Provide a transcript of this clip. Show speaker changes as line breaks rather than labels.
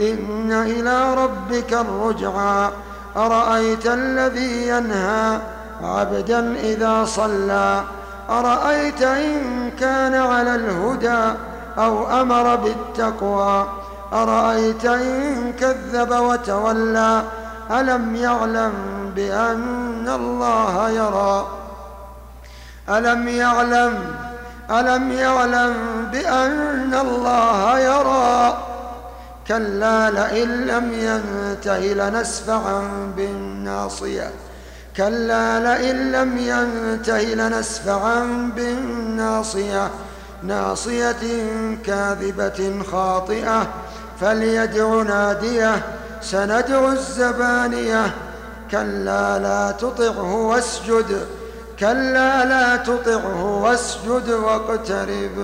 إن إلى ربك الرجعى. أرأيت الذي ينهى عبدا إذا صلى؟ أرأيت إن كان على الهدى أو أمر بالتقوى؟ أرأيت إن كذب وتولى؟ ألم يعلم بأن الله يرى؟ ألم يعلم؟ ألم يعلم بأن الله يرى؟ كلا لئن لم ينته لنسفعا بالناصية. كلا لئن لم ينته لنسفعا بالناصية. ناصية كاذبة خاطئة. فليدع ناديه. سندع الزبانية. كلا لا تطعه واسجد. كلا لا تطعه واسجد واقترب.